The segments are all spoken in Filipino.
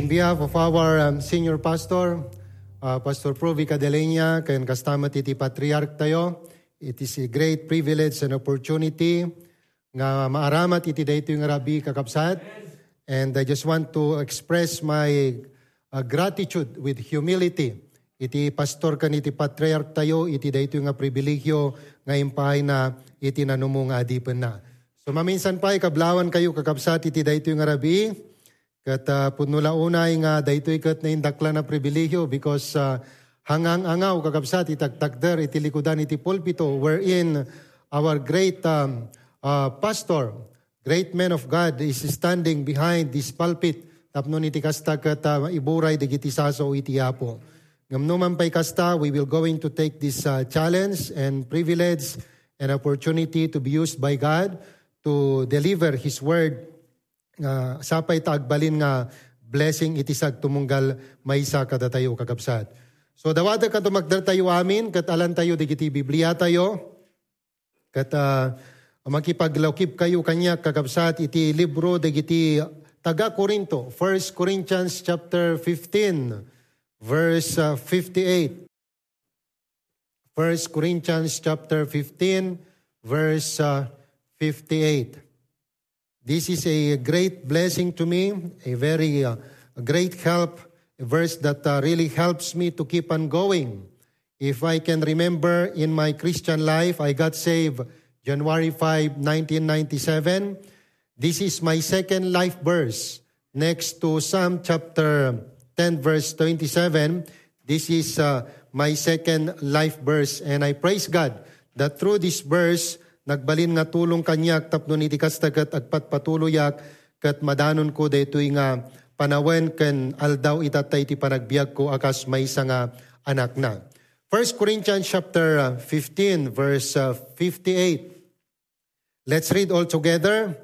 in behalf of our um, senior pastor, uh, Pastor Provi Cadelenia, kayan kasama iti patriarch tayo, it is a great privilege and opportunity nga maaramat iti dayto yung rabi kakapsat. And I just want to express my uh, gratitude with humility. Iti pastor kan iti patriarch tayo, iti dayto nga pribilegyo nga impahay na iti nanumo nga adipan na. So maminsan pa ikablawan kayo kakapsat iti dayto nga rabi, Kat uh, punula unay nga daytoy kat na indakla na pribilehyo because uh, hangang angaw kakabsat itagtagder iti likudan iti pulpito wherein our great um, uh, pastor, great man of God is standing behind this pulpit tapno iti kasta kat uh, iburay digiti saso iti apo. Ngamnuman pay kasta, we will going to take this uh, challenge and privilege and opportunity to be used by God to deliver His word nga sapay taagbalin nga blessing itisag tumunggal maysa kada tayo kagabsat. So dawada ka tumagdar tayo amin, kat alan tayo digiti Biblia tayo, kat uh, makipaglawkip kayo kanya kagabsat iti libro digiti taga Korinto, 1 Corinthians chapter 15, verse uh, 58. 1 Corinthians chapter 15, verse uh, 58. This is a great blessing to me, a very uh, great help, a verse that uh, really helps me to keep on going. If I can remember in my Christian life, I got saved January 5, 1997. This is my second life verse. Next to Psalm chapter 10, verse 27, this is uh, my second life verse. And I praise God that through this verse, nagbalin nga tulong kanyak tapno iti kastagat agpat patuloyak kat madanon ko daytoy nga panawen ken aldaw itatay ti panagbiag ko akas may nga anak na. 1 Corinthians chapter 15 uh, verse 58. Uh, Let's read all together.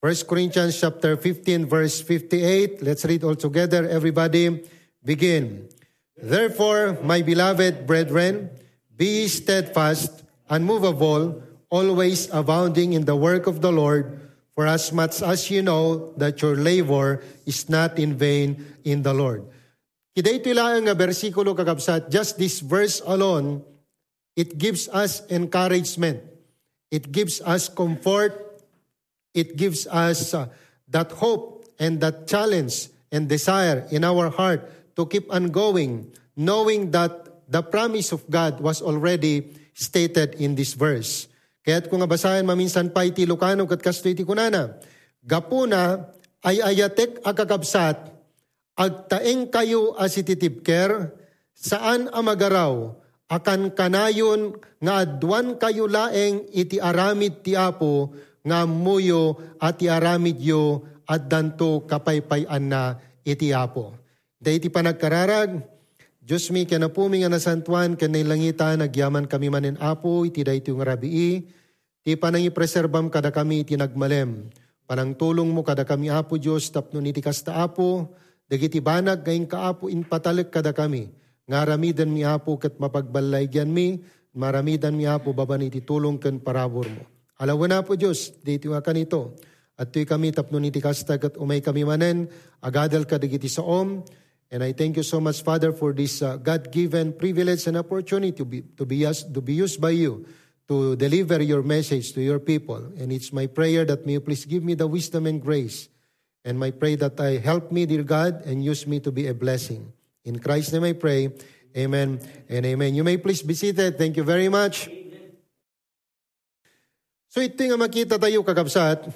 1 Corinthians chapter 15 verse 58. Let's read all together. Everybody begin. Therefore, my beloved brethren, be steadfast, unmovable, always abounding in the work of the Lord, for as much as you know that your labor is not in vain in the Lord. Kiday ito lang nga versikulo kakabsat, just this verse alone, it gives us encouragement. It gives us comfort. It gives us uh, that hope and that challenge and desire in our heart to keep on going, knowing that the promise of God was already stated in this verse. Kaya't kung abasahan maminsan pa iti Lucano kat kasto iti kunana, gapuna ay ayatek akakabsat, agtaeng kayo as ititibker, saan amagaraw, akan kanayon nga adwan kayo laeng iti aramid ti apo, nga muyo at ti aramid yo at danto kapaypayan na iti apo. Da iti panagkararag, Diyos mi kanapumi nga nasantuan kanay langita nagyaman kami manen apo iti dayto nga rabii ti panang ipreserbam kada kami iti nagmalem. Panang tulong mo kada kami apo Diyos tapno iti kasta apo dagiti banag gaing kaapo in patalik kada kami. Ngaramidan mi apo ket mapagbalaygan mi maramidan mi apo baban iti tulong ken parabor mo. Alawan na po Diyos, dito nga kanito. At tuy kami tapno iti kasta kat umay kami manen, agadal ka dagiti sa om, And I thank you so much, Father, for this uh, God-given privilege and opportunity to be, to, be used, to be used by you to deliver your message to your people. And it's my prayer that may you please give me the wisdom and grace. And my prayer that I help me, dear God, and use me to be a blessing. In Christ's name I pray. Amen and amen. You may please be seated. Thank you very much. So ito nga makita tayo kakabsat,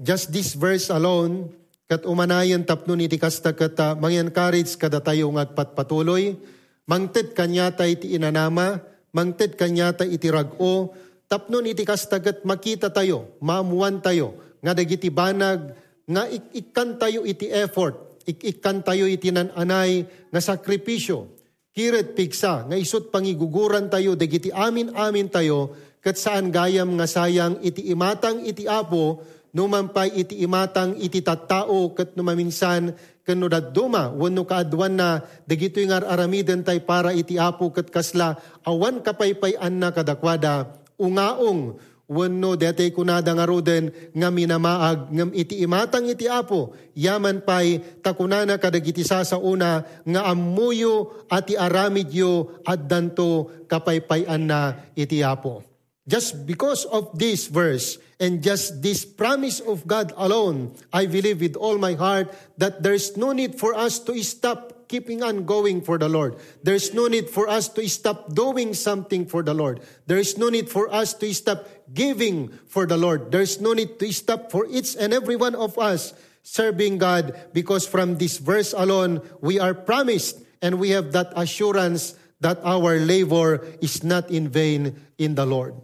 just this verse alone, kat umanayan tapno ni kasta kata mangyan encourage kada tayo ngagpatpatuloy mangted kanyata iti inanama mangted kanyata iti rag-o. Tapno iti kasta kat makita tayo maamuan tayo nga dagiti banag nga ikkan tayo iti effort ikkan tayo iti nananay nga sakripisyo kiret pigsa nga isot pangiguguran tayo dagiti amin amin tayo kat saan gayam nga sayang iti imatang iti apo numampay iti imatang iti tattao kat numaminsan kano duma wano kaadwan na dagito yung aramiden tay para iti apo kat kasla awan kapaypayan na kadakwada ungaong wenno dete kunada nga roden nga minamaag ngam iti imatang iti apo yaman pay takunana kadagiti sa una nga ammuyo ati aramidyo at danto kapaypayan na iti apo. Just because of this verse and just this promise of God alone, I believe with all my heart that there's no need for us to stop keeping on going for the Lord. There's no need for us to stop doing something for the Lord. There is no need for us to stop giving for the Lord. There's no need to stop for each and every one of us serving God because from this verse alone, we are promised and we have that assurance that our labor is not in vain in the Lord.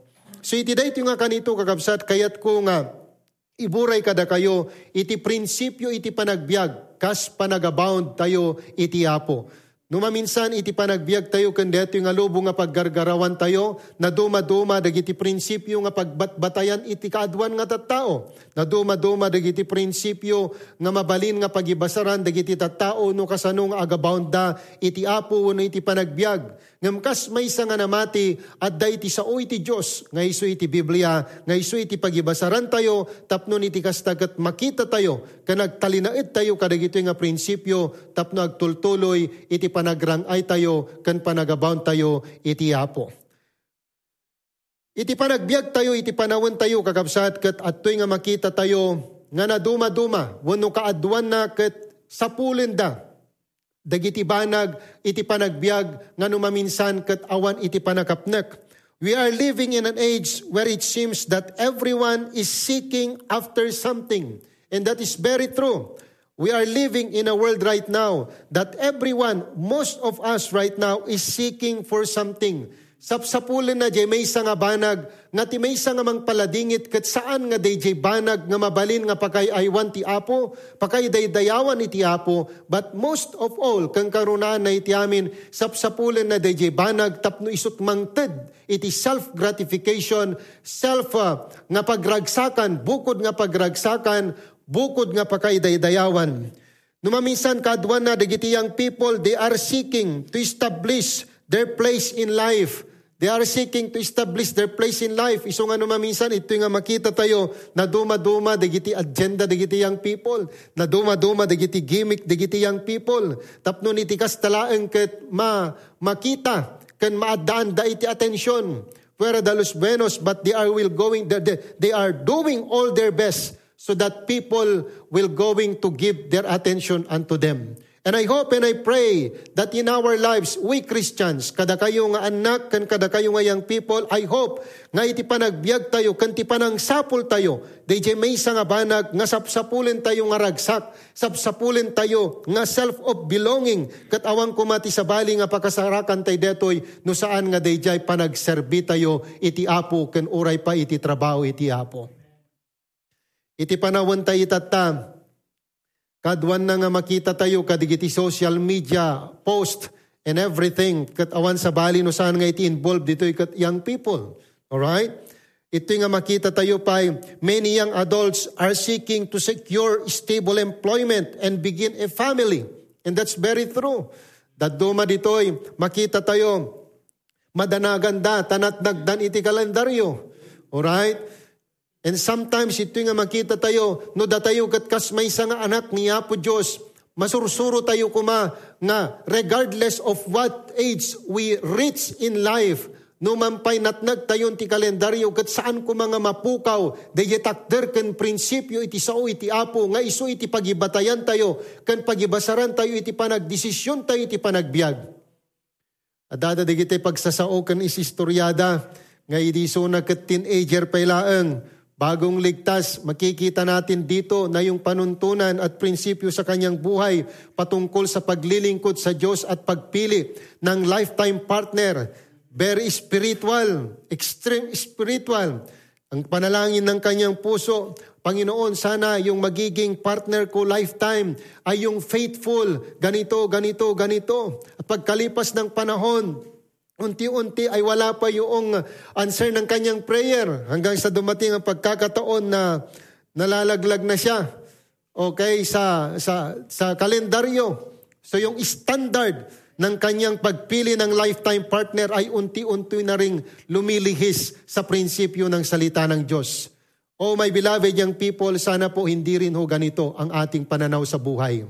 So iti dayto nga kanito kakabsat kayat ko nga iburay kada kayo iti prinsipyo iti panagbiag kas panagabound tayo iti apo. Numaminsan iti panagbiag tayo kandeto nga lubo nga paggargarawan tayo na duma-duma dagiti prinsipyo nga pagbatbatayan iti kaadwan nga tattao. Na duma-duma dagiti prinsipyo nga mabalin nga pagibasaran dagiti tattao no kasano nga agabound da iti apo no iti panagbiag ngam kas may nga namati at da iti sao iti Diyos, nga iso iti Biblia, nga iso iti pagibasaran tayo, tapno iti kastagat makita tayo, kanagtalinaid tayo kadagito nga prinsipyo, tapno agtultuloy iti panagrangay tayo, kan panagabound tayo iti apo. Iti panagbiag tayo, iti panawon tayo, kakabsat, kat atoy nga makita tayo, nga na duma-duma, wano kaadwan na kat sapulin da, Dagiti banag iti panagbiag nga numaminsan ket awan iti panakapnek. We are living in an age where it seems that everyone is seeking after something. And that is very true. We are living in a world right now that everyone, most of us right now, is seeking for something. Sapsapulan na jay may nga banag, nga ti may nga mang paladingit, kat saan nga day jay banag nga mabalin nga pakay aywan ti apo, pakay day dayawan iti apo, but most of all, kang karunaan na iti amin, sapsapulan na day jay banag, tapno isut mangted, iti self-gratification, self uh, nga pagragsakan, bukod nga pagragsakan, bukod nga pakay dayawan. Numaminsan kadwan na dagiti young people, they are seeking to establish their place in life They are seeking to establish their place in life. Iso nga naman minsan, ito nga makita tayo na duma-duma, dagiti agenda, dagiti young people. Na duma-duma, dagiti gimmick, dagiti young people. Tapno ni tikas talaang ket ma, makita, kan maadaan da iti atensyon. Where the los buenos, but they are will going, they, they are doing all their best so that people will going to give their attention unto them. And I hope and I pray that in our lives, we Christians, kada kayo nga anak, kan kada kayo nga young people, I hope nga iti panagbiag tayo, kan ti panang sapul tayo, DJ may nga banag, nga sapsapulin tayo nga ragsak, sapsapulin tayo nga self of belonging, kat awang kumati sa bali nga pakasarakan tayo detoy, no saan nga DJ panagserbi tayo, iti apo, kan uray pa iti trabaho iti apo. Iti panawon tayo itatam, Kadwan na nga makita tayo kadigiti social media, post, and everything. Kat awan sa bali no saan nga iti involved dito kat young people. Alright? Ito nga makita tayo pa, many young adults are seeking to secure stable employment and begin a family. And that's very true. Daduma dito'y makita tayo, madanaganda, tanatnagdan iti kalendaryo. Alright? And sometimes ito nga makita tayo, no da tayo kat kas may nga anak ni Apo Diyos, masursuro tayo kuma nga regardless of what age we reach in life, no mampay natnag tayo ti kalendaryo kat saan ko mga mapukaw, dayatakder kan prinsipyo iti sao iti apo, nga iso iti pagibatayan tayo, kan pagibasaran tayo iti panagdesisyon tayo iti panagbiag. Adada digiti pagsasao kan isistoryada, nga iti so nagkat teenager pailaang, Bagong ligtas, makikita natin dito na yung panuntunan at prinsipyo sa kanyang buhay patungkol sa paglilingkod sa Diyos at pagpili ng lifetime partner. Very spiritual, extreme spiritual. Ang panalangin ng kanyang puso, Panginoon, sana yung magiging partner ko lifetime ay yung faithful, ganito, ganito, ganito. At pagkalipas ng panahon, unti-unti ay wala pa yung answer ng kanyang prayer hanggang sa dumating ang pagkakataon na nalalaglag na siya. Okay, sa sa sa kalendaryo. So yung standard ng kanyang pagpili ng lifetime partner ay unti-unti na ring lumilihis sa prinsipyo ng salita ng Diyos. Oh my beloved young people, sana po hindi rin ho ganito ang ating pananaw sa buhay.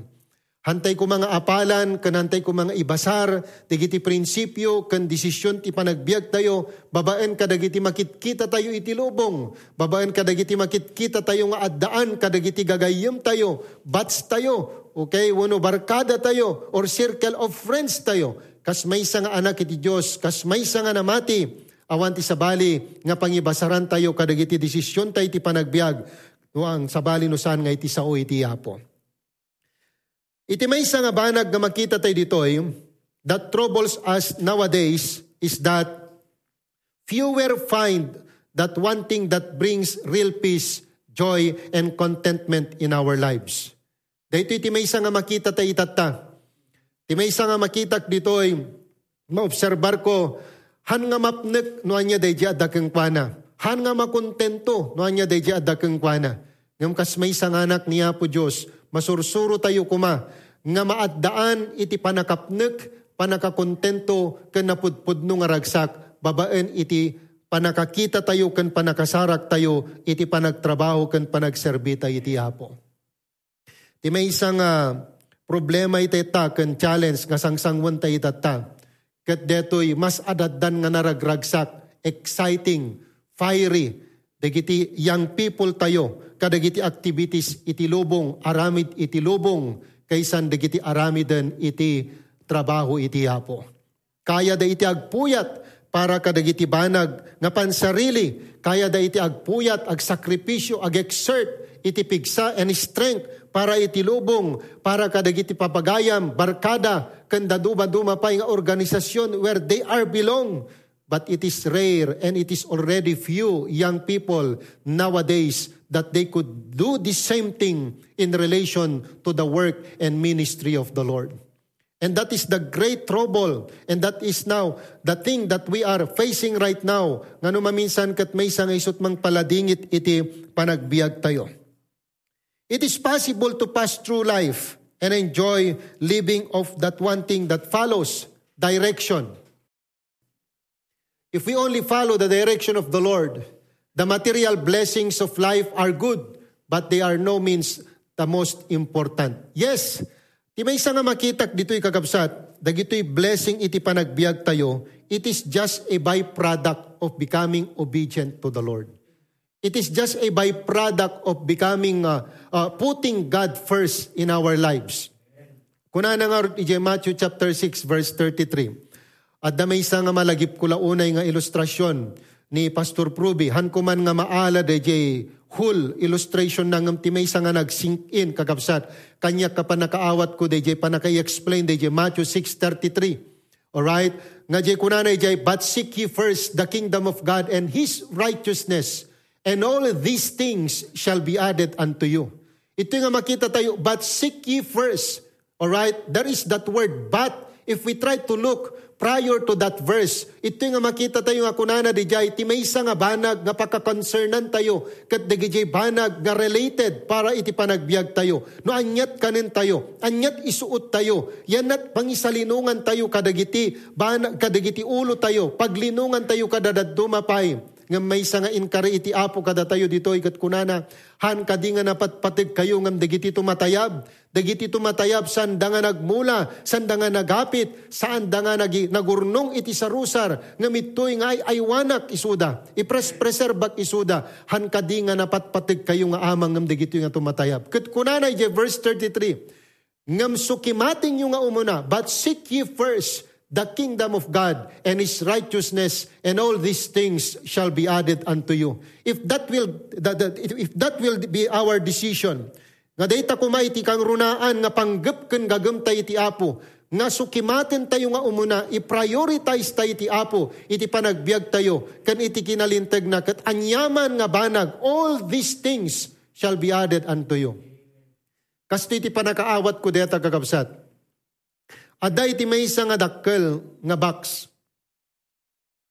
Hantay ko mga apalan, kanantay ko mga ibasar, digiti prinsipyo, kan desisyon ti panagbiag tayo, babaan kadagiti makitkita tayo iti lubong, babaan kadagiti makitkita tayo nga addaan, kadagiti gagayem tayo, bats tayo, okay, wano barkada tayo, or circle of friends tayo, kas may nga anak iti Diyos, kas may nga namati, awan ti sabali, nga pangibasaran tayo, kadagiti desisyon tayo iti panagbiag, no ang sabali no saan nga iti sao iti apo. Iti may nga banag nga makita tayo ditoy, that troubles us nowadays is that fewer find that one thing that brings real peace, joy, and contentment in our lives. Dito iti may nga makita tayo itata. Iti may nga makita ditoy, maobserbar ko, han nga mapnek no anya day di adakeng kwana. Han nga makontento no anya day di adakeng kwana. Ngam kas may sanganak niya po Diyos, masursuro tayo kuma, nga maaddaan iti panakapnek, panakakontento, ken napudpudno nga ragsak, babaen iti panakakita tayo ken panakasarak tayo, iti panagtrabaho ken panagserbi tayo iti apo. Ti may isang uh, problema iti ta ken challenge nga sangsangwan tayo itata. Kat detoy mas adaddan nga naragragsak, exciting, fiery, dagiti young people tayo, kadagiti activities iti lubong, aramid iti lubong, kaysan dagiti aramiden iti trabaho iti hapo. Kaya da iti agpuyat para kadagiti banag nga pansarili, kaya da iti agpuyat, agsakripisyo, ag-exert, iti pigsa and strength para iti lubong, para kadagiti papagayam, barkada, kanda duma-duma pa nga organisasyon where they are belong But it is rare and it is already few young people nowadays that they could do the same thing in relation to the work and ministry of the Lord. And that is the great trouble. And that is now the thing that we are facing right now. Nga maminsan kat may isang isot mang paladingit iti panagbiag tayo. It is possible to pass through life and enjoy living of that one thing that follows direction If we only follow the direction of the Lord, the material blessings of life are good, but they are no means the most important. Yes, ti may nga makitak dito'y kagabsat, dagito'y blessing iti panagbiag tayo, it is just a byproduct of becoming obedient to the Lord. It is just a byproduct of becoming, uh, uh, putting God first in our lives. Kuna na nga Matthew chapter 6 verse 33. At damay isa nga malagip ko launay nga ilustrasyon ni Pastor Pruby. Han ko man nga maala de jay whole illustration ngam timay nga nag-sink in kagabsat. Kanya ka pa nakaawat ko de jay pa naka-explain de jay Matthew 6.33. Alright? Nga jay kunanay jay, But seek ye first the kingdom of God and His righteousness, and all these things shall be added unto you. Ito nga makita tayo, but seek ye first. Alright? There is that word, but. If we try to look prior to that verse, ito nga makita tayo nga kunana di jay, ti may isa nga banag nga pakakoncernan tayo, kat di jay banag nga related para iti panagbiag tayo. No anyat kanin tayo, anyat isuot tayo, yanat pangisalinungan tayo kadagiti, banag, kadagiti ulo tayo, paglinungan tayo kadadad dumapay nga may nga inkari iti apo kada tayo dito ikat kunana han kadi nga napatpatig kayo ngam dagiti tumatayab dagiti tumatayab sanda nga nagmula sanda nga nagapit sanda nga nagi, nagurnong iti sarusar nga mitoy nga ay aywanak isuda. Ipres preserbak isuda. Han kadi nga napatpatig kayo nga amang ngam dagiti nga tumatayab ket kunana je verse 33 ngam sukimating yung nga umuna but seek ye first the kingdom of God and His righteousness, and all these things shall be added unto you. If that will, that, that, if that will be our decision, nga dayta kumaiti kang runaan nga panggap ken gagamtay iti apo, nga sukimaten tayo nga umuna, i-prioritize tayo iti apo, iti panagbiag tayo, kan iti kinalintag na, kat anyaman nga banag, all these things shall be added unto you. Kasi iti panakaawat ko deta kagabsat, Aday ti may nga dakkel nga box.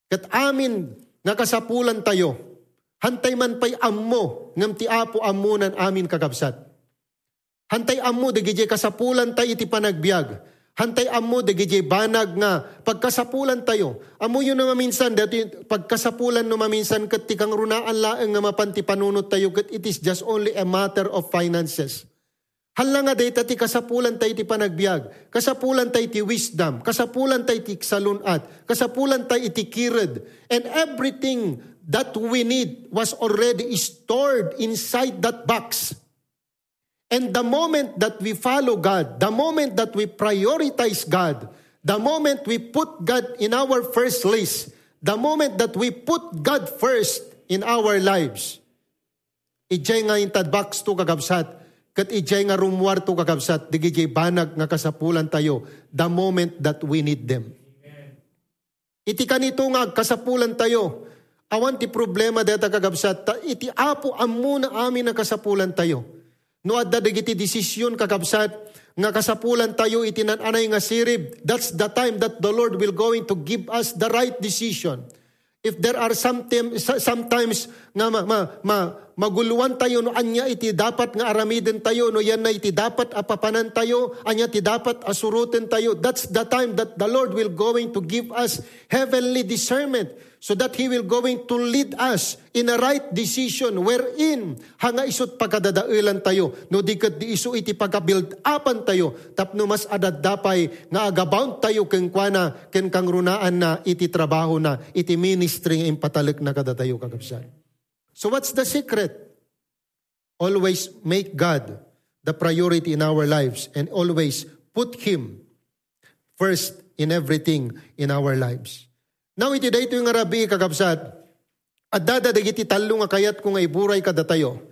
Kat amin nga kasapulan tayo, hantay man pay ammo, ngam ti apo amunan amin kagabsat. Hantay ammo, dagiti kasapulan tayo iti panagbiag. Hantay amo dagiti banag nga pagkasapulan tayo. Amo yun na maminsan dati pagkasapulan no maminsan ket tikang runaan laeng nga mapanti panunot tayo ket it is just only a matter of finances. Hala nga data ti kasapulan tayo ti panagbiag, kasapulan tayo ti wisdom, kasapulan tayo ti salunat, kasapulan tayo ti kired, and everything that we need was already stored inside that box. And the moment that we follow God, the moment that we prioritize God, the moment we put God in our first list, the moment that we put God first in our lives, ijay nga box to kagabsat, kat ijay nga rumwar to kakabsat, digijay banag nga kasapulan tayo the moment that we need them. Iti kanito nga kasapulan tayo, awan ti problema data kagabsat, iti apo ammo na amin na kasapulan tayo. No adda digiti desisyon kakabsat, nga kasapulan tayo itinananay nga sirib, that's the time that the Lord will going to give us the right decision. If there are sometimes, sometimes nga ma, ma, ma, maguluan tayo no anya iti dapat nga aramiden tayo no yan na iti dapat apapanan tayo anya ti dapat asuruten tayo. That's the time that the Lord will going to give us heavenly discernment so that He will going to lead us in a right decision wherein hanga isot pagkadadailan tayo no di kat di iso iti pagka-build upan tayo tapno mas adadapay nga agabound tayo ken kwana ken kang runaan na iti trabaho na iti ministry nga impatalik na kada tayo kagabsan. So what's the secret? Always make God the priority in our lives and always put Him first in everything in our lives. Now iti dayto yung arabi kakabsat, at dada dagiti talo nga kayat kung ay buray kada tayo.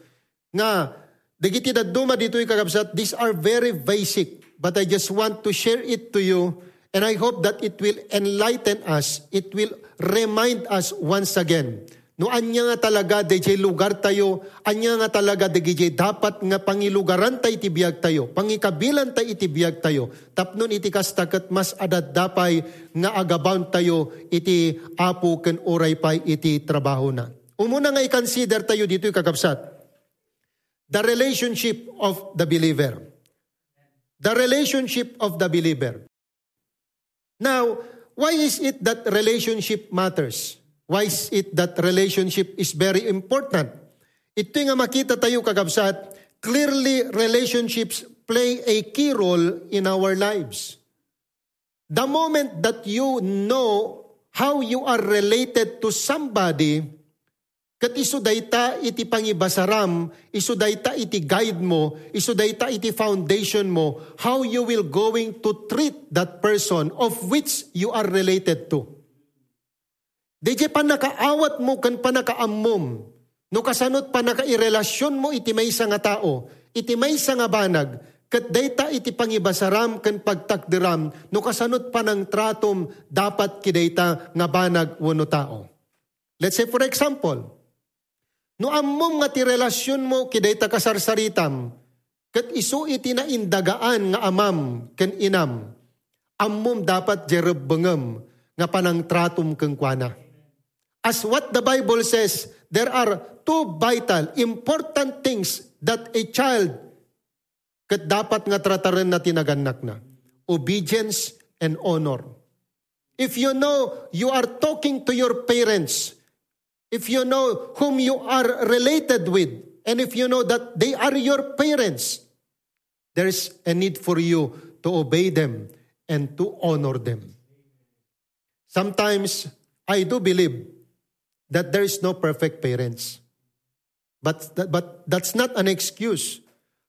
Nga, dagiti daduma dito yung kakabsat, these are very basic, but I just want to share it to you and I hope that it will enlighten us, it will remind us once again No anya nga talaga DJ lugar tayo, anya nga talaga DJ dapat nga pangilugaran tayo itibiyag tayo, pangikabilan tayo itibiyag tayo. Tapnon iti kastakat mas adad dapay nga agabound tayo iti apo ken oray pay iti trabaho na. Umuna nga i-consider tayo dito kakabsat. The relationship of the believer. The relationship of the believer. Now, why is it that relationship matters? Why is it that relationship is very important? Ito nga makita tayo kagabsat, clearly relationships play a key role in our lives. The moment that you know how you are related to somebody, kat iso dayta iti pangibasaram, iso dayta iti guide mo, iso dayta iti foundation mo, how you will going to treat that person of which you are related to. Dije panakaawat mo kan panakaammom. No kasanot panakairelasyon mo iti may nga tao, iti may nga banag, kat data iti pangibasaram kan pagtakdiram, no kasanot panang tratom dapat kidata nga banag wano tao. Let's say for example, no ammom nga ti relasyon mo kidata kasarsaritam, kat iso iti na indagaan nga amam ken inam, ammom dapat jerebengem nga panang tratom keng kuana. As what the Bible says, there are two vital, important things that a child kat dapat nga trataran na tinaganak na. Obedience and honor. If you know you are talking to your parents, if you know whom you are related with, and if you know that they are your parents, there is a need for you to obey them and to honor them. Sometimes I do believe that there is no perfect parents. But, but that's not an excuse.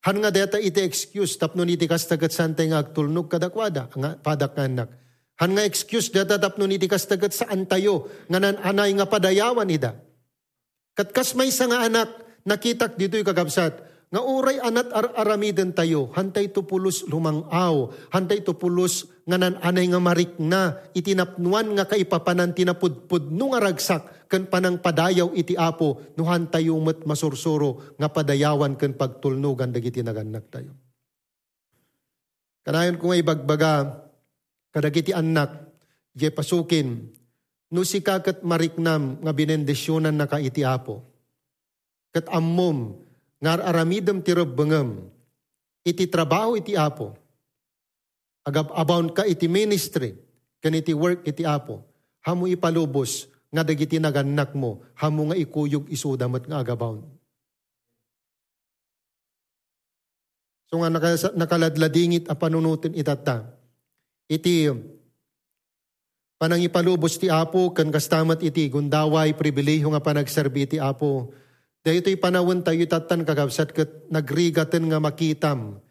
Han nga deta iti excuse tapno iti kastagat santay nga agtulnog kadakwada nga padak anak. Han nga excuse deta tapno iti kastagat saan tayo nga nananay nga padayawan ida. Katkas may sa nga anak nakitak dito yung kagabsat nga uray anat ar aramiden tayo, hantay to pulos lumangaw, hantay to pulos nga anay nga marik na, itinapnuan nga kaipapanan tinapudpud nung aragsak, kan panang padayaw iti apo, no hantay umat masursuro, nga padayawan kan pagtulnugan dagiti naganak tayo. Kanayon kung ay bagbaga, kadagiti anak, di pasukin, no si kakat mariknam nga binendisyonan na ka iti apo. Kat ammom, ngar aramidem ti rebbengem, iti trabaho iti apo. Agab abound ka iti ministry, kan iti work iti apo, hamo ipalubos, nga dagiti naganak mo, hamo nga ikuyog isudamat nga agabound. So nga nakaladladingit a panunutin itata. Iti panang ipalubos ti Apo kan kastamat iti gundaway pribilehiyo nga panagserbi ti Apo Dahito panawon tayo tatan kagabsat kat nagrigaten nga makitam.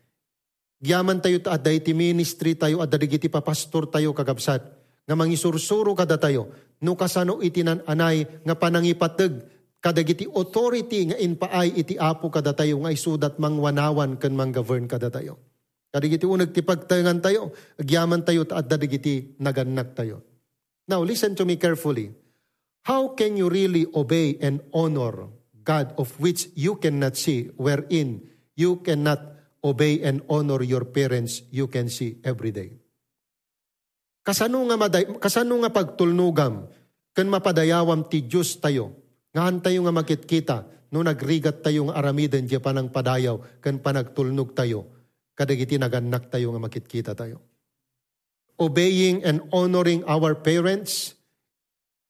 Gyaman tayo at dayti ministry tayo at dadigiti papastor tayo kagabsat. Nga mangisursuro kada tayo. No kasano itinan anay nga panangipateg kadagiti authority nga inpaay iti apo kada tayo nga isudat mangwanawan kan manggovern kada tayo. Kadagiti unag ti pagtayangan tayo, agyaman tayo at dadigiti naganak tayo. Now listen to me carefully. How can you really obey and honor God of which you cannot see, wherein you cannot obey and honor your parents you can see every day. Kasano nga, maday, kasano nga pagtulnugam, kan mapadayawam ti Diyos tayo, nga tayo nga makitkita, no nagrigat tayo nga aramiden di panang padayaw, kan panagtulnog tayo, kadagiti naganak tayo nga makitkita tayo. Obeying and honoring our parents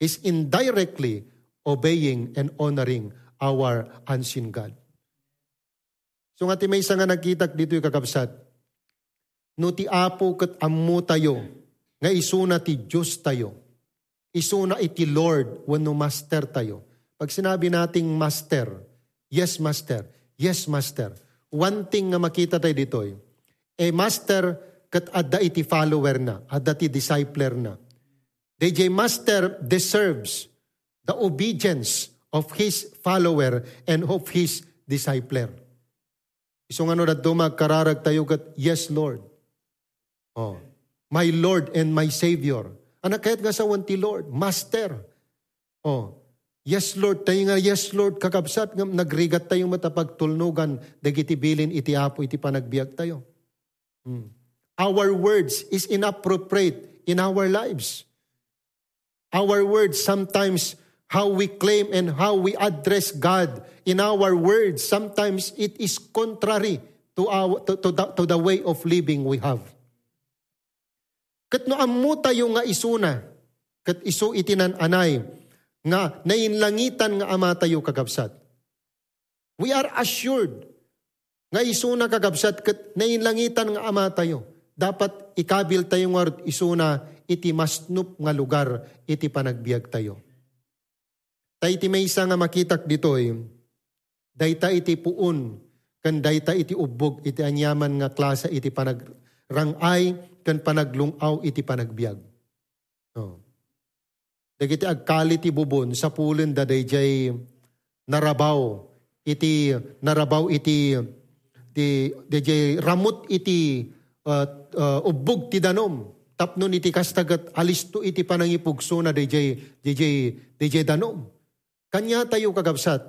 is indirectly obeying and honoring our unseen God. So nga ti may nga nagkitak dito yung kakabsat. No ti apo kat ammo tayo, nga isuna ti Diyos tayo. Isuna iti Lord, wano master tayo. Pag sinabi nating master, yes master, yes master. One thing nga makita tayo dito, eh, master kat adda iti follower na, adda ti discipler na. DJ master deserves the obedience of his follower and of his discipler. Isong ano na magkararag tayo kat, yes Lord. Oh, my Lord and my Savior. Anak kahit nga sa wanti Lord, Master. Oh, yes Lord, tayo nga yes Lord, kakabsat nga nagrigat tayong matapagtulnugan, dagiti bilin iti apo iti panagbiag tayo. Hmm. Our words is inappropriate in our lives. Our words sometimes how we claim and how we address God in our words, sometimes it is contrary to, our, to, to, the, to the way of living we have. Kat no ammo tayo nga isuna, kat iso itinan anay, nga nainlangitan nga ama tayo kagabsat. We are assured nga isuna kagabsat kat nainlangitan nga ama tayo. Dapat ikabil tayo nga isuna iti masnup nga lugar iti panagbiag tayo. Tay iti may isa nga makitak ditoy, dayta iti puun, kan dayta iti ubog, iti anyaman nga klasa iti panagrangay, kan panaglungaw iti panagbiag. Oh. Dagiti agkali ti bubon, sa pulin da dayjay narabaw, iti narabaw iti di dayjay ramut iti uh, uh, ubog ti danom. Tapnon iti kastagat alisto iti panangipugso na dayjay dayjay dayjay danom. Kanya tayo kagabsat.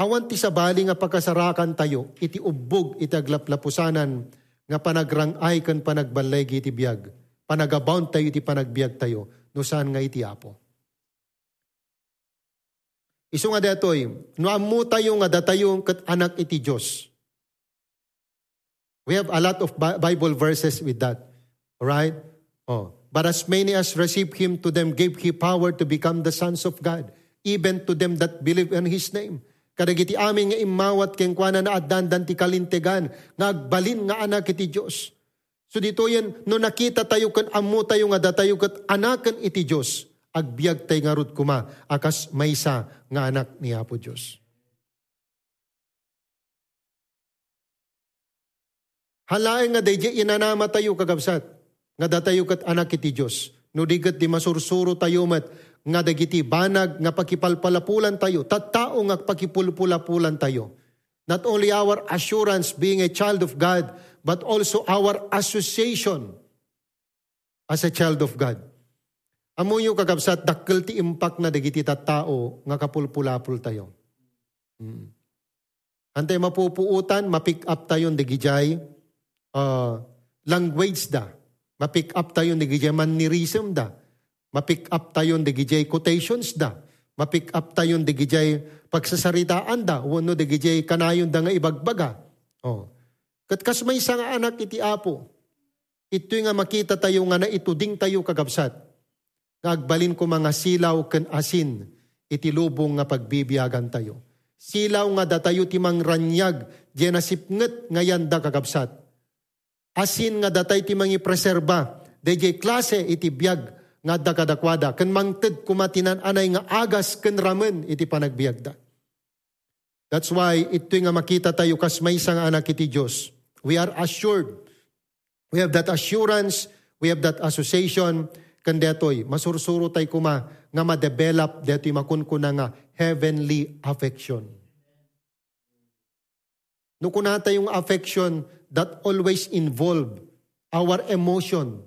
Awan ti sabali nga pagkasarakan tayo, iti ubog iti aglaplapusanan, nga panagrangay kan panagbalay iti biyag. Panagabound tayo iti panagbiag tayo, no saan nga iti apo. Iso nga datoy, no amu tayo nga datayo kat anak iti Diyos. We have a lot of Bible verses with that. Alright? Oh. But as many as received him, to them gave he power to become the sons of God even to them that believe in His name. Kadagiti amin nga imawat keng kuana na adandan ti kalintegan, nga agbalin nga anak iti Diyos. So dito yan, no nakita tayo kan amu tayo nga datayo kat anakan iti Diyos, agbiag tayo nga rut kuma, akas maysa nga anak ni Apo Diyos. Halain nga dayjay inanama tayo kagabsat, nga datayo kat anak iti Diyos. No digat di masursuro tayo mat, nga dagiti banag nga pakipalpalapulan tayo, tattao nga pakipulpulapulan tayo. Not only our assurance being a child of God, but also our association as a child of God. Amo yung kagabsat, dakkel ti impact na dagiti tattao nga kapulpulapul tayo. Hmm. Antay mapupuutan, mapick up tayo dagijay uh, language da. Mapick up tayo dagijay mannerism da Mapick up tayon digijay quotations da. Mapick up tayon digijay pagsasaritaan da. Wano digijay kanayon da nga ibagbaga. Oh. Kat kas may nga anak iti apo. ito nga makita tayo nga na ituding tayo kagabsat. Ngagbalin ko mga silaw ken asin, iti lubong nga pagbibiyagan tayo. Silaw nga datayo timang ranyag, di nasipnget nga yanda kagabsat. Asin nga datay timang ipreserba, DJ klase iti biyag nga da kadakwada, ken mangted kumatinan anay nga agas ken ramen iti panagbiagda. That's why ito nga makita tayo kas may isang anak iti Diyos. We are assured. We have that assurance, we have that association, kan detoy, masursuro tayo kuma nga ma-develop detoy makunkuna nga heavenly affection. No kunata yung affection that always involve our emotion.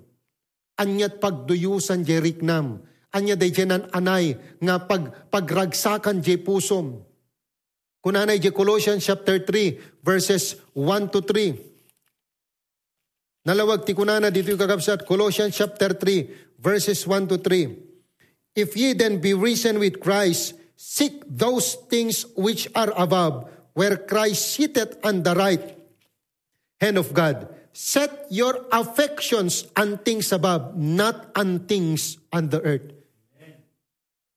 Anyat pagduyusan je riknam. Anya day jenan anay nga pag, pagragsakan je pusom. Kunanay je Colossians chapter 3 verses 1 to 3. Nalawag ti kunana dito yung kakabsat, Colossians chapter 3, verses 1 to 3. If ye then be risen with Christ, seek those things which are above, where Christ sitteth on the right hand of God. Set your affections on things above, not on things on the earth.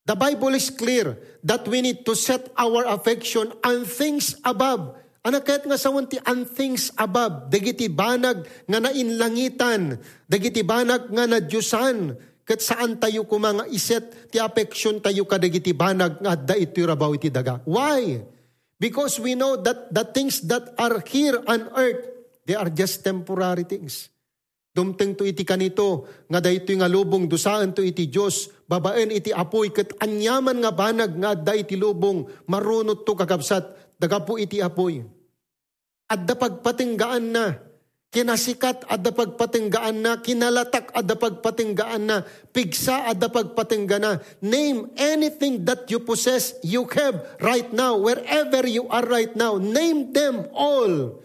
The Bible is clear that we need to set our affection on things above, Anak kahit nga sawanti ang things above, dagiti banag nga nainlangitan, dagiti banag nga nadyusan, kat saan tayo kumanga iset, ti affection tayo kadagiti banag nga da iti rabaw iti daga. Why? Because we know that the things that are here on earth, they are just temporary things. Dumteng to iti kanito, nga dahito nga lubong dusaan to iti Diyos, babaen iti apoy, kat anyaman nga banag nga da iti lubong, marunot to kakabsat, daga po iti apoy adda pagpatinggaan na. Kinasikat adda pagpatinggaan na, kinalatak adda pagpatinggaan na, pigsa adda pagpatingga na. Name anything that you possess, you have right now, wherever you are right now. Name them all.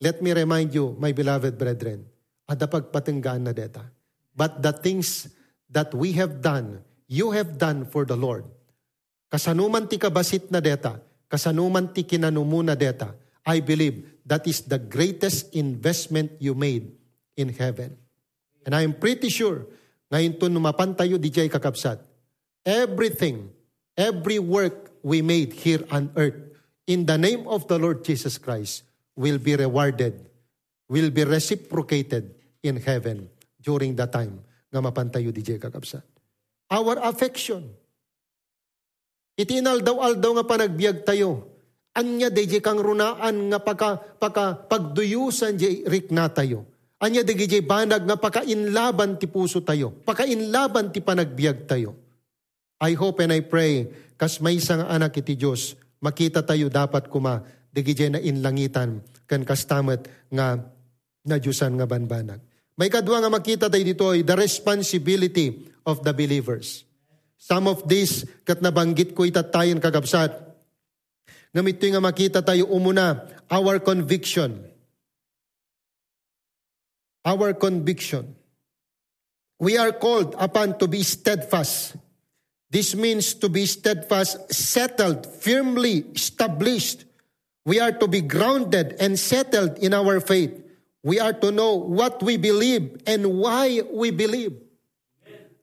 Let me remind you, my beloved brethren, adda pagpatinggaan na deta. But the things that we have done, you have done for the Lord. Kasanuman ti kabasit na deta, kasanuman ti kinanumuna deta, I believe that is the greatest investment you made in heaven. And I am pretty sure, ngayon to numapan jay kakapsat, everything, every work we made here on earth, in the name of the Lord Jesus Christ, will be rewarded, will be reciprocated in heaven during that time nga mapantayo di jay kakapsat. Our affection. Itinal daw aldaw nga panagbiag tayo Anya DJ kang runaan nga paka, paka pagduyusan di rikna tayo. Anya DJ banag nga pakainlaban ti puso tayo. Pakainlaban ti panagbiag tayo. I hope and I pray kas may isang anak iti Diyos, makita tayo dapat kuma DJ na inlangitan kan kastamet nga na Diyosan nga banbanag. May kadwa nga makita tayo dito ay the responsibility of the believers. Some of this kat nabanggit ko itatayin kagabsat Ngamit nga makita tayo umuna, our conviction. Our conviction. We are called upon to be steadfast. This means to be steadfast, settled, firmly established. We are to be grounded and settled in our faith. We are to know what we believe and why we believe.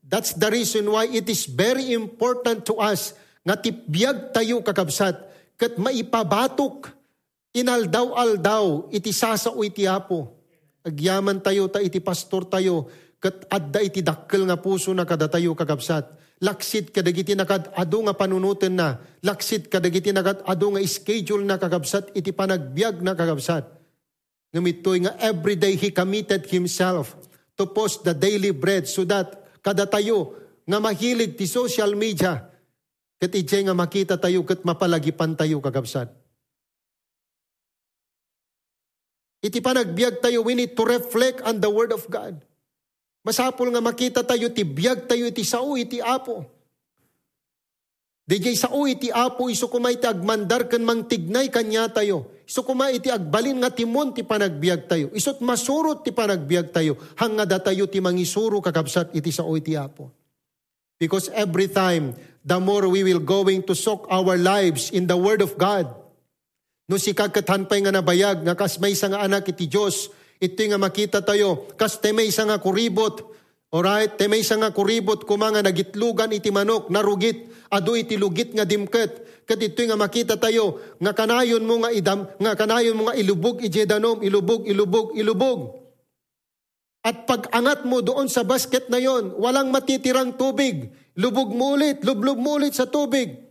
That's the reason why it is very important to us nga tipbyag tayo kakabsat kat maipabatok, inaldaw-aldaw, iti sasao iti apo. Agyaman tayo, ta iti pastor tayo, kat adda iti dakkel nga puso na kada tayo kagabsat. Laksit kadagiti nakad ado nga panunutin na. Laksit kadagiti nakad ado nga schedule na kagabsat iti panagbiag na kagabsat. Ngamitoy nga everyday he committed himself to post the daily bread so that kada tayo nga mahilig ti social media Kat ijay nga makita tayo kat mapalagipan tayo kagabsat. Iti panagbiag tayo, we need to reflect on the Word of God. Masapol nga makita tayo, ti biyag tayo, iti sao, iti apo. Dijay sao iti apo, iso kumay ti agmandar kan mang tignay kanya tayo. Iso kumay iti agbalin nga timon ti panagbiag tayo. Isot masurot ti panagbiag tayo. Hanga da tayo ti mangisuro kakabsat iti sao iti apo. Because every time the more we will going to soak our lives in the Word of God. No si kagkathanpay nga nabayag, nga kas may nga anak iti Diyos, Ito nga makita tayo, kas temay isa nga kuribot, alright, temay isa nga kuribot, kumanga nagitlugan iti manok, narugit, ado iti lugit nga dimket, kat ito nga makita tayo, nga kanayon mo nga idam, nga kanayon mo nga ilubog ijedanom, ilubog, ilubog, ilubog. At pag angat mo doon sa basket na yon, walang matitirang tubig. Lubog mo ulit, lublub mo ulit sa tubig.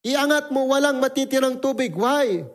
Iangat mo, walang matitirang tubig. Why?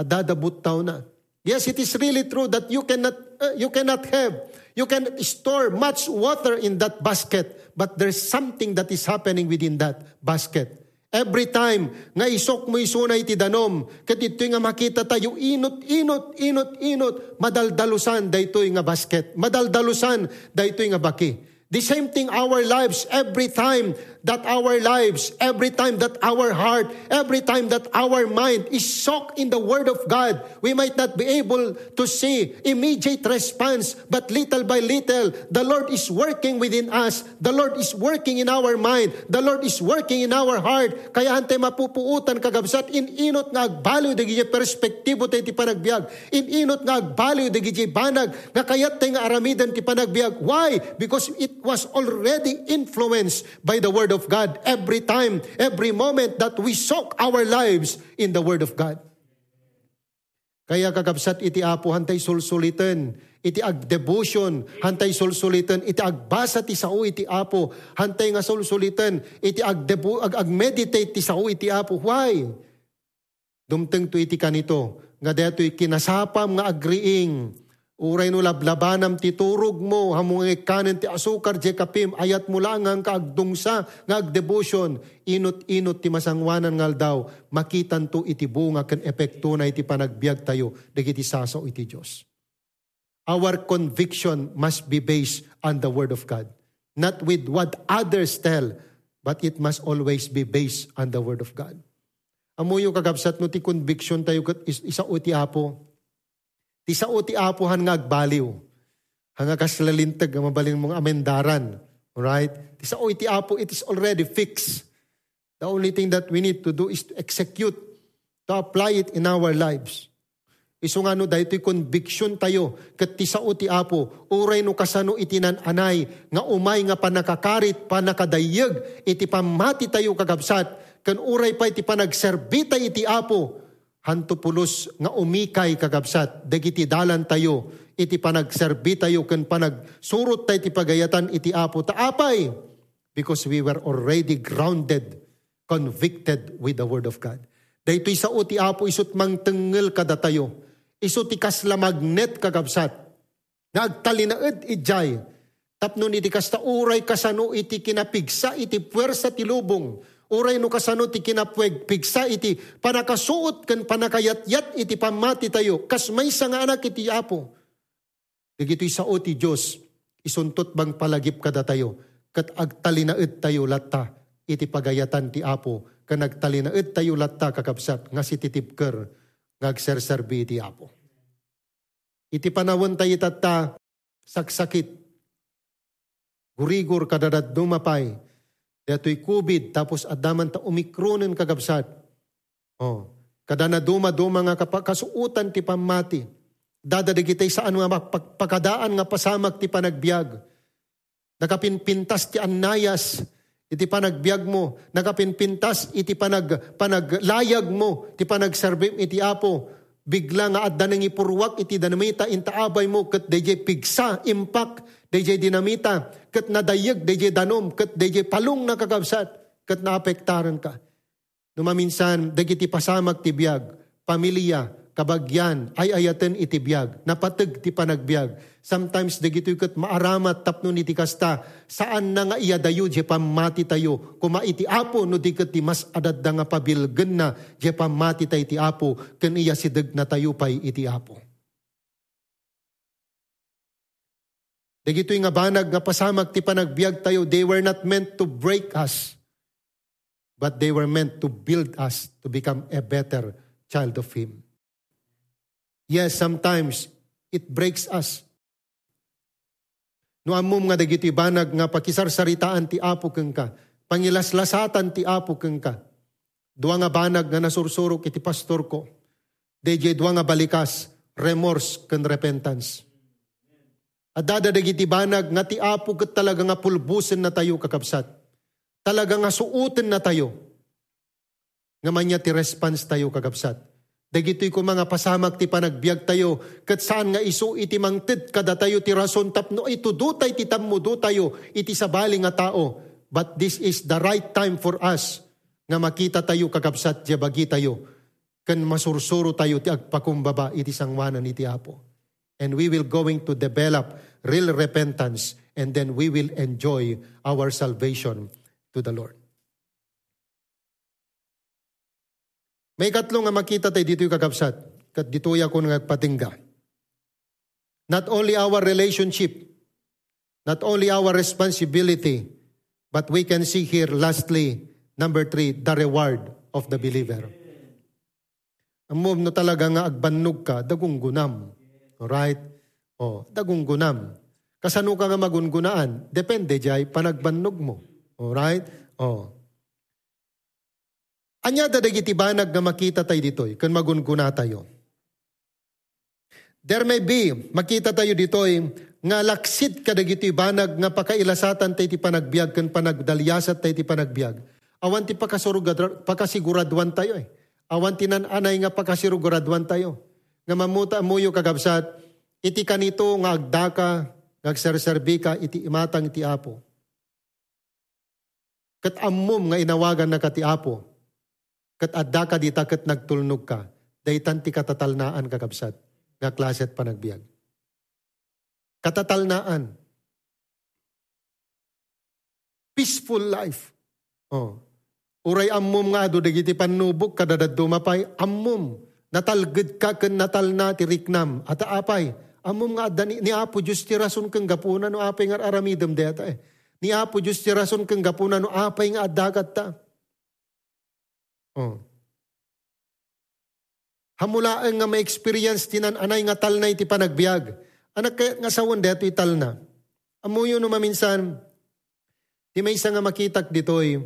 At dadabot na. Yes, it is really true that you cannot uh, you cannot have you can store much water in that basket, but there's something that is happening within that basket. Every time nga isok mo isunay ti danom, kat ito nga makita tayo inot, inot, inot, inot, madaldalusan daytoy nga basket, madaldalusan daytoy nga baki. The same thing our lives every time that our lives, every time that our heart, every time that our mind is soaked in the Word of God, we might not be able to see immediate response, but little by little, the Lord is working within us. The Lord is working in our mind. The Lord is working in our heart. Kaya hante mapupuutan kagabsat, in inot nga agbaliw dagi perspektibo tayo ti panagbiag. In inot nga agbaliw dagi banag, nga kayat tayo nga aramidan ti panagbiag. Why? Because it was already influenced by the Word of God every time, every moment that we soak our lives in the Word of God. Kaya kakabsat iti apo hantay sulsulitan, iti ag devotion, hantay sulsulitan, iti agbasa ti sao iti apo, hantay nga sulsulitan, iti ag, debu, ag, ag meditate ti sao iti apo. Why? Dumteng to iti kanito, nga deto'y kinasapam nga agriing, Uray no lablabanam ti turog mo, hamong kanan ti asukar je kapim, ayat mo lang ang kaagdungsa nga agdevotion, inot-inot ti masangwanan ngal daw, makitan to iti bunga ken epekto na iti panagbiag tayo, dagiti sasaw iti Diyos. Our conviction must be based on the Word of God. Not with what others tell, but it must always be based on the Word of God. Amuyo kagabsat no ti conviction tayo isa o ti apo, Ti sao ti apuhan nga agbaliw. Hanga kaslalintag nga mabalin mong amendaran. Alright? Ti sao iti apo, it is already fixed. The only thing that we need to do is to execute, to apply it in our lives. Iso nga no, dahil conviction tayo, kat ti sao ti apo, uray no kasano itinan anay, nga umay nga panakakarit, panakadayag, iti pamati tayo kagabsat, kan uray pa iti panagserbita iti apo, hanto pulos nga umikay kagabsat, dagiti dalan tayo, iti panagserbi tayo, ken panagsurot tayo iti pagayatan iti apo taapay, because we were already grounded, convicted with the Word of God. Daytoy sa uti apo isut mangtengel kada tayo, isut ikas la magnet kagabsat, nagtalinaed ijay, tapno iti kasta uray kasano iti kinapigsa iti puwersa ti lubong, Uray no kasano ti kinapweg pigsa iti panakasuot ken panakayatyat iti pamati tayo. Kas may nga anak iti apo. Digito'y sao ti Diyos, isuntot bang palagip kada tayo, kat agtalinaed tayo latta, iti pagayatan ti apo, kan agtalinaed tayo latta kakabsat, nga si titipker, nga agserserbi iti apo. Iti panawon tayo tatta, saksakit, gurigur kadadad dumapay, Dato'y COVID, tapos adaman ta umikronen kagabsat. Oh, kada na duma-duma nga kasuutan ti pamati. Dadadigitay saan nga pagpakadaan nga pasamak ti panagbiag. Nakapinpintas ti annayas, iti panagbiag mo. Nakapinpintas iti panag, panaglayag mo, ti panagserbim iti apo. Bigla nga adda nang ipurwak iti danamita intaabay mo kat DJ pigsa, impact, DJ dinamita, kat nadayag, DJ danom, kat DJ palong nakagabsat, kat naapektaran ka. Numaminsan, dagiti pasamag ti biyag, pamilya, kabagyan, ay ayaten iti biyag, napatag ti panagbiag. Sometimes dagito kat maaramat tapno ni ti kasta, saan na nga iyadayo je pamati tayo, kuma iti apo no di ti mas adad nga pabilgen na je pamati tayo iti apo, kan iya sidag na tayo pay iti apo. Dagitoy nga banag nga pasamag ti panagbiag tayo, they were not meant to break us, but they were meant to build us to become a better child of Him. Yes, sometimes it breaks us. No amom nga dagiti banag nga pakisarsaritaan ti apo keng ka, pangilaslasatan ti apo keng ka. Dua nga banag nga nasursurok iti pastor ko. DJ dua nga balikas, remorse ken repentance. At dadadagiti banag nga ti apo ket talaga nga pulbusen na tayo kakabsat. Talaga nga suuten na tayo. Nga manya ti response tayo kakabsat. Dagitoy ko mga pasamak ti panagbiag tayo, kat saan nga isu iti mangted kada tayo ti rason tapno ito dutay ti tammo tayo iti sabali nga tao. But this is the right time for us nga makita tayo kakabsat di bagi tayo kan masursuro tayo ti agpakumbaba iti sangwanan iti Apo. And we will going to develop real repentance and then we will enjoy our salvation to the Lord. May katlo nga makita tayo dito yung kagabsat. Kat dito ako nagpatingga. Not only our relationship, not only our responsibility, but we can see here lastly, number three, the reward of the believer. Move no talaga nga agbannog ka, dagong gunam. Alright? O, dagong gunam. Kasano ka nga magungunaan? Depende jay panagbannog mo. Alright? O. Anya dadagiti banag nga makita tayo ditoy, kan magunguna tayo. There may be, makita tayo ditoy, nga laksit kadagiti banag nga pakailasatan tayo ti panagbiag, kan panagdalyasat tayo ti panagbiag. Awan ti pakasiguraduan tayo eh. Awan ti nananay nga pakasiguraduan tayo. Nga mamuta muyo kagabsat, iti kanito nga agdaka, ngagserserbi ka, iti imatang iti apo. Kat ammom nga inawagan na kati apo, Kat adda dita kat nagtulnog ka, daytan ti katatalnaan kakabsat, nga klase at panagbiag. Katatalnaan. Peaceful life. Oh. Uray ammom nga do dagiti panubok kadadad dumapay ammom natalged ka ken natal na ti riknam at apay ammom nga adda ni, Apo Dios ti rason kang gapuna no apay nga aramidem deta eh. Ni Apo Dios ti rason kang gapuna no apay nga addagat ta. Oh. Hamulaan nga ma-experience tinan anay nga tal na iti panagbiag. Anak kaya nga sawon deto ital na. Amuyo no maminsan, di may isa nga makitak ditoy,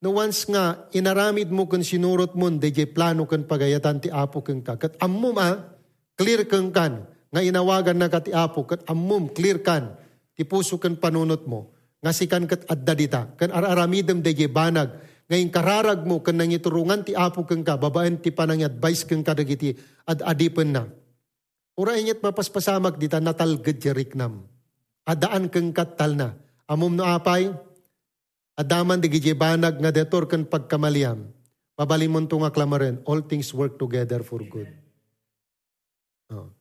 no once nga inaramid mo kung sinurot mo, di plano kang pagayatan ti apo kang ka. Kat ammum ah, clear kang kan, nga inawagan na ka ti apo, kat ammum, clear kan, ti puso kang panunot mo, nga sikan kat adda dita, kan araramidem di banag, ngayon kararag mo kan nang iturungan ti apo kang ka, babaen ti panang advice kang kadagiti ad adipen na. Ura inyat mapaspasamak dita natalgad jariknam. Adaan kang katal na. Amom no apay, adaman di banag nga detor kan pagkamaliam. Pabalimon to nga klamaren, all things work together for good. Oh.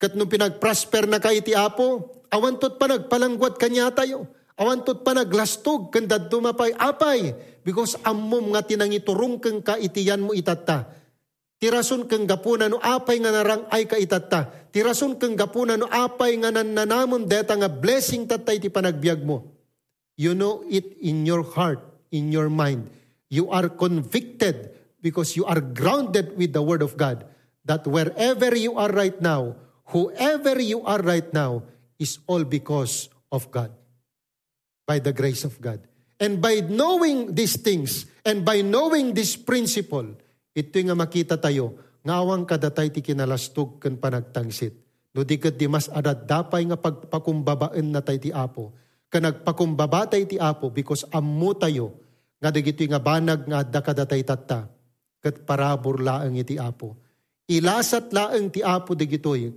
Kat nung pinag-prosper na kay ti Apo, awantot pa nagpalangwat kanya tayo Awantot pa naglastog kanda dumapay apay because ammom nga tinangiturong keng ka itiyan mo itata. Tirason keng gapuna no apay nga narang ay ka itata. Tirason keng gapuna no apay nga nananamon deta nga blessing tatay ti panagbiag mo. You know it in your heart, in your mind. You are convicted because you are grounded with the Word of God that wherever you are right now, whoever you are right now, is all because of God by the grace of God. And by knowing these things, and by knowing this principle, ito nga makita tayo, ngawang kadatay ti kinalastog kan panagtangsit. No di di mas adat dapay nga pagpakumbabaan na tayo ti Apo. Kanagpakumbaba tayo ti Apo because ammo tayo nga dagito nga banag nga adda kadatay tatta kat parabor laang iti Apo. Ilasat laang ti Apo dagitoy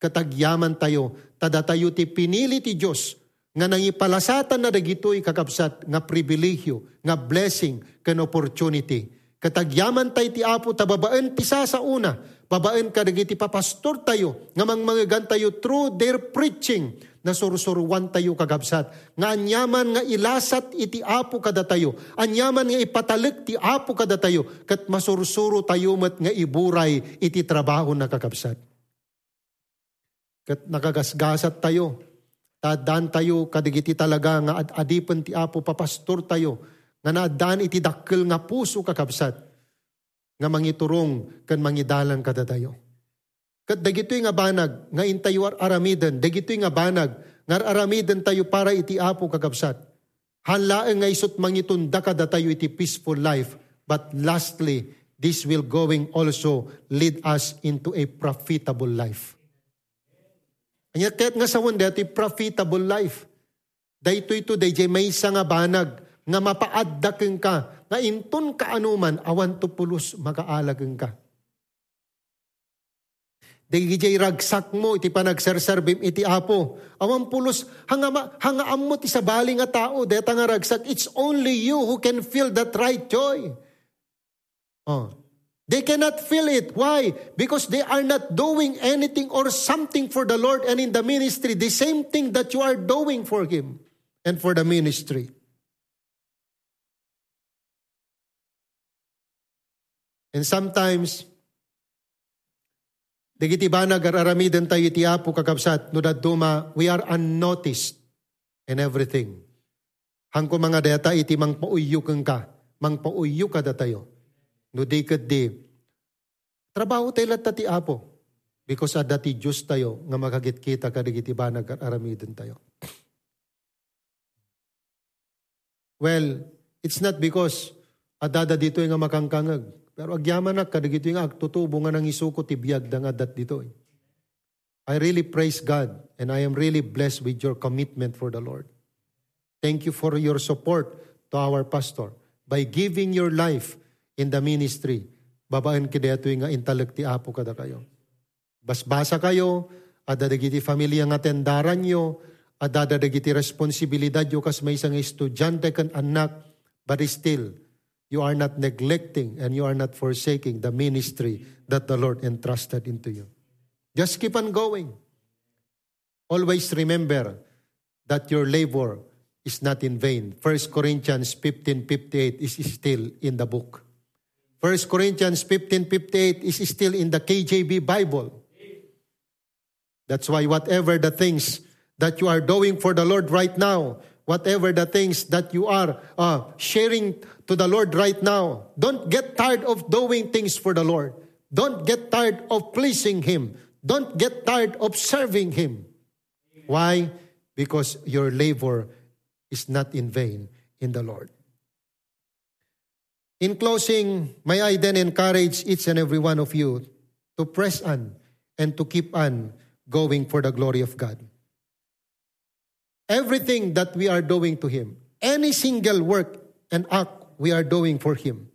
katagyaman tayo tada tayo ti pinili ti Diyos nga nangipalasatan na dagitoy kakabsat nga pribilehyo, nga blessing, kan opportunity. Katagyaman tay ti apo tababaen pisa sa una, babaen ka dagiti papastor tayo, nga mangmangagan tayo through their preaching, na sursuruan tayo kagabsat. Nga anyaman nga ilasat iti apo kada tayo. Anyaman nga ipatalik ti apo kada tayo. Kat masursuro tayo mat nga iburay iti trabaho na kagabsat. Kat nakagasgasat tayo Tadaan tayo, kadigiti talaga nga ad adipan ti Apo, papastor tayo, nga naadaan iti dakkel nga puso kakabsat, nga mangiturong kan mangidalan kada tayo. Kat dagitoy nga banag, nga intayo aramidan, dagitoy nga banag, nga aramidan tayo para iti Apo kakabsat. Hanlaeng nga isot mangitunda kada tayo iti peaceful life, but lastly, this will going also lead us into a profitable life. Anya kahit nga sa wanda, ito profitable life. Dahito ito, dayjay may isa nga banag, nga mapaaddaking ka, nga inton ka anuman, awan to pulos makaalageng ka. Dagijay ragsak mo, iti pa nagserserbim iti apo. Awan pulos, hanga, hanga amot isa bali nga tao, deta nga ragsak, it's only you who can feel that right joy. Oh, They cannot feel it. Why? Because they are not doing anything or something for the Lord and in the ministry. The same thing that you are doing for Him and for the ministry. And sometimes, Digiti ba nagararamidan tayo iti apo kakabsat, no duma, we are unnoticed in everything. Hangko mga data iti mang pauyo kang ka, mang pauyo ka datayo. No di di. Trabaho tayo lahat ti apo. Because at dati Diyos tayo, nga makagit kita kadigiti ba nag-aramidin tayo. Well, it's not because adada dito nga makangkangag. Pero agyaman na kadigito nga agtutubo nga nang isuko tibiyag da nga dat dito. Eh. I really praise God and I am really blessed with your commitment for the Lord. Thank you for your support to our pastor by giving your life in the ministry, babaan kideto nga intelekti apo kada kayo. Basbasa kayo, adadagiti familia nga tendaran nyo, adadagiti responsibilidad yo kas may isang estudyante kan anak, but still, you are not neglecting and you are not forsaking the ministry that the Lord entrusted into you. Just keep on going. Always remember that your labor is not in vain. 1 Corinthians 15:58 is still in the book. 1 Corinthians 15:58 is still in the KJV Bible. That's why whatever the things that you are doing for the Lord right now, whatever the things that you are uh, sharing to the Lord right now, don't get tired of doing things for the Lord. Don't get tired of pleasing Him. Don't get tired of serving Him. Why? Because your labor is not in vain in the Lord. In closing, may I then encourage each and every one of you to press on and to keep on going for the glory of God. Everything that we are doing to Him, any single work and act we are doing for Him,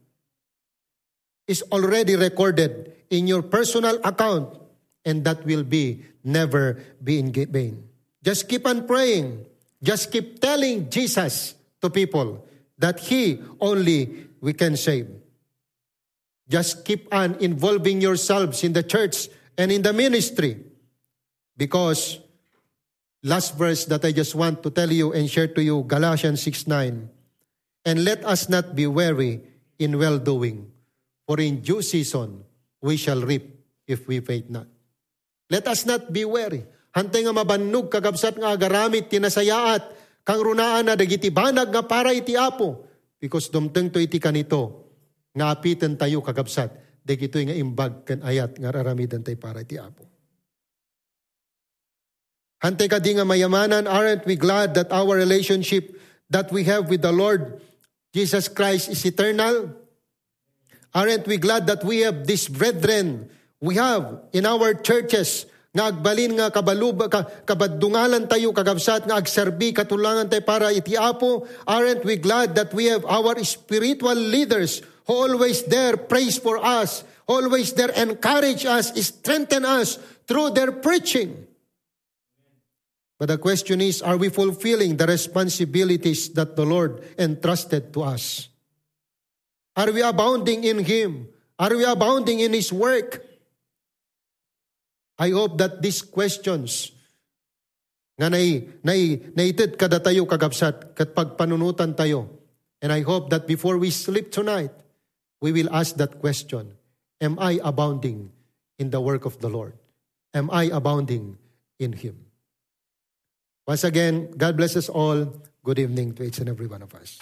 is already recorded in your personal account, and that will be never be in vain. Just keep on praying. Just keep telling Jesus to people that He only we can save. Just keep on involving yourselves in the church and in the ministry. Because, last verse that I just want to tell you and share to you, Galatians 6 9. And let us not be weary in well doing, for in due season we shall reap if we faint not. Let us not be weary. Hantay nga mabannog kagabsat nga agaramit tinasayaat kang runaan na dagiti banag nga para iti apo Because dumteng to iti kanito, nga apitan tayo kagabsat, de ito nga imbag kan ayat nga raramidan tayo para iti apo. Hante ka di nga mayamanan, aren't we glad that our relationship that we have with the Lord Jesus Christ is eternal? Aren't we glad that we have these brethren? We have in our churches nga agbalin nga kabaluba ka, kabadungalan tayo kagabsat nga agserbi katulangan tayo para iti apo aren't we glad that we have our spiritual leaders who always there praise for us always there encourage us strengthen us through their preaching but the question is are we fulfilling the responsibilities that the Lord entrusted to us are we abounding in him are we abounding in his work I hope that these questions nga nay, nay, naitid kada tayo kagabsat kat pagpanunutan tayo. And I hope that before we sleep tonight, we will ask that question. Am I abounding in the work of the Lord? Am I abounding in Him? Once again, God bless us all. Good evening to each and every one of us.